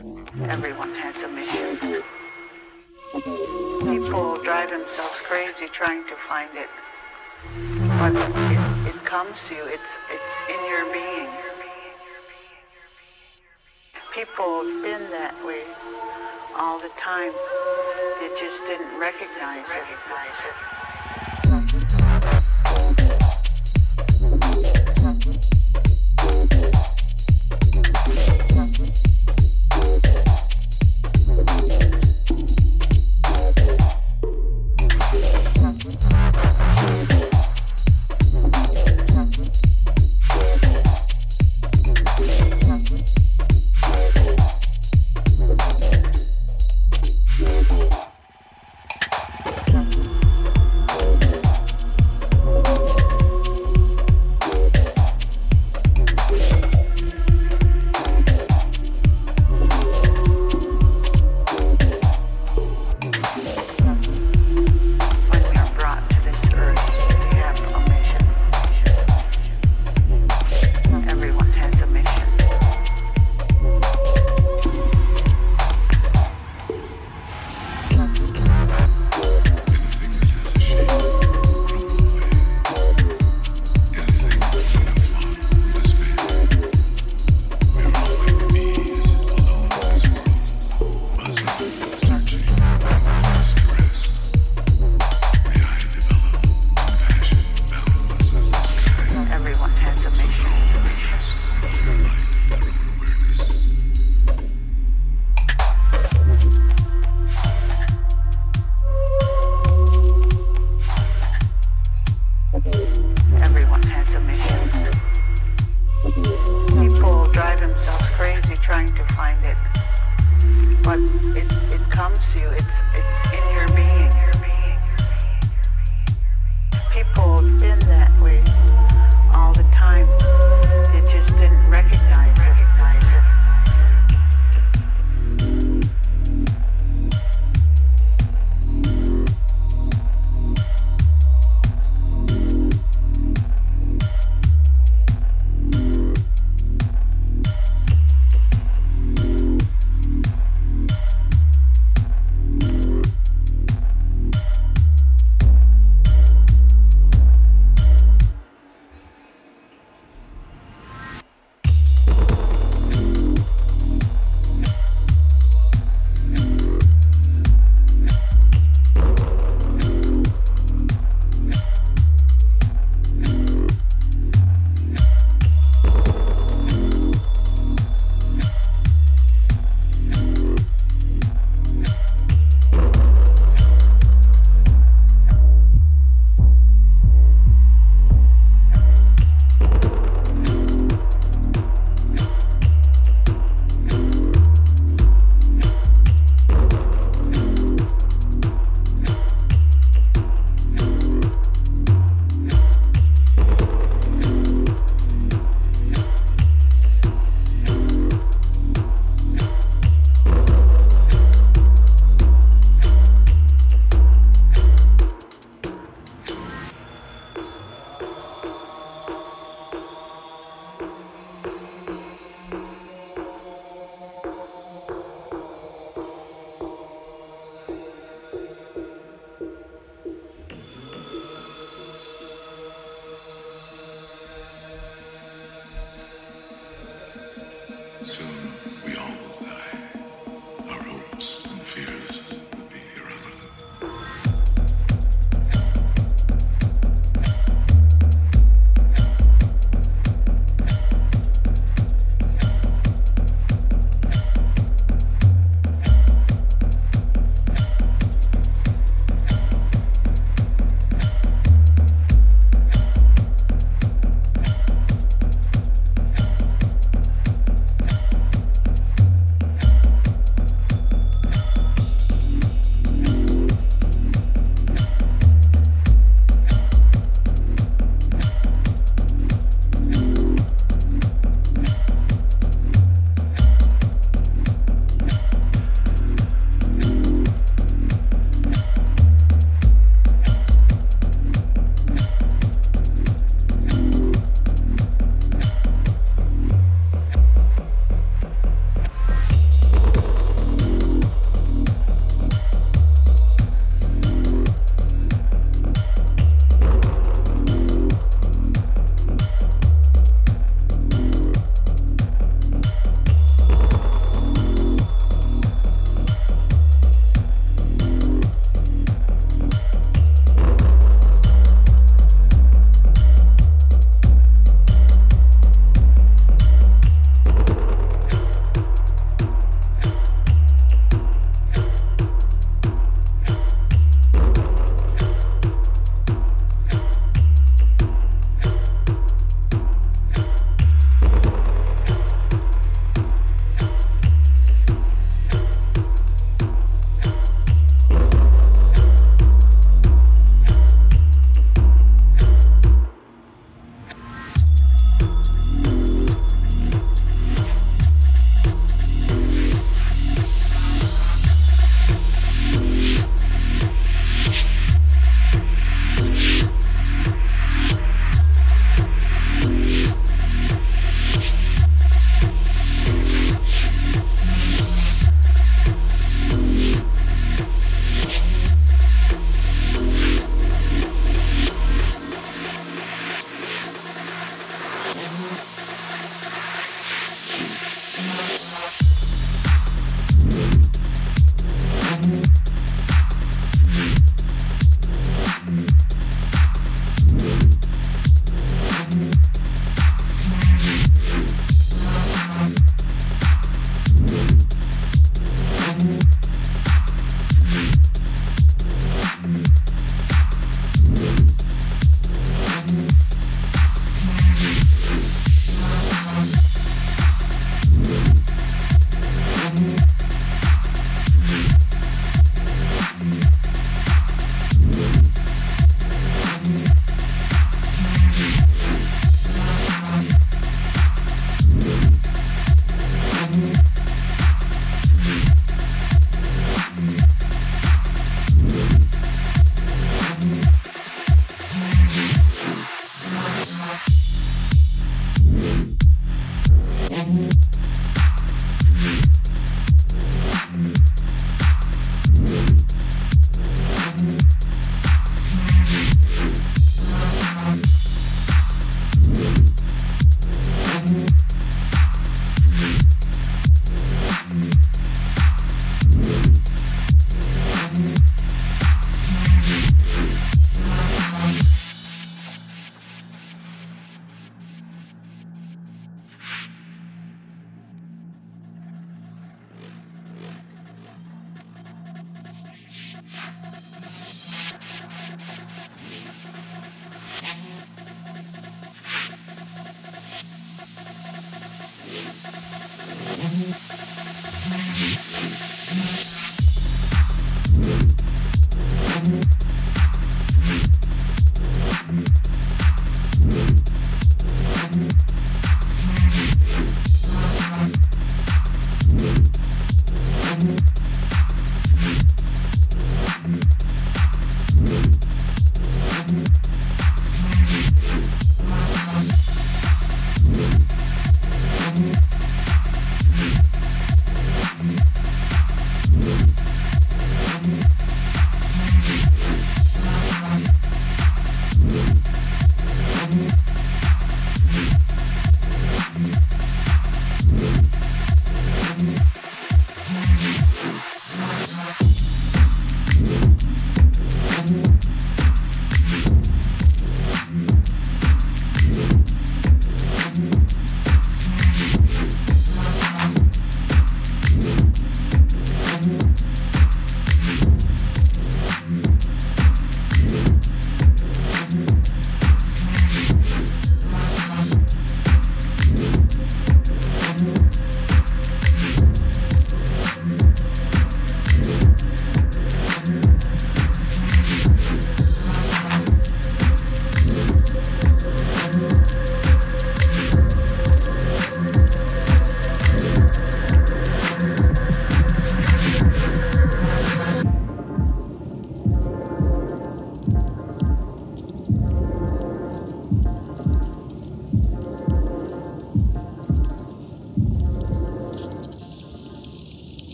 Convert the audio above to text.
Everyone has a mission. People drive themselves crazy trying to find it. But it, it comes to you. It's it's in your being. People have been that way all the time. They just didn't recognize it.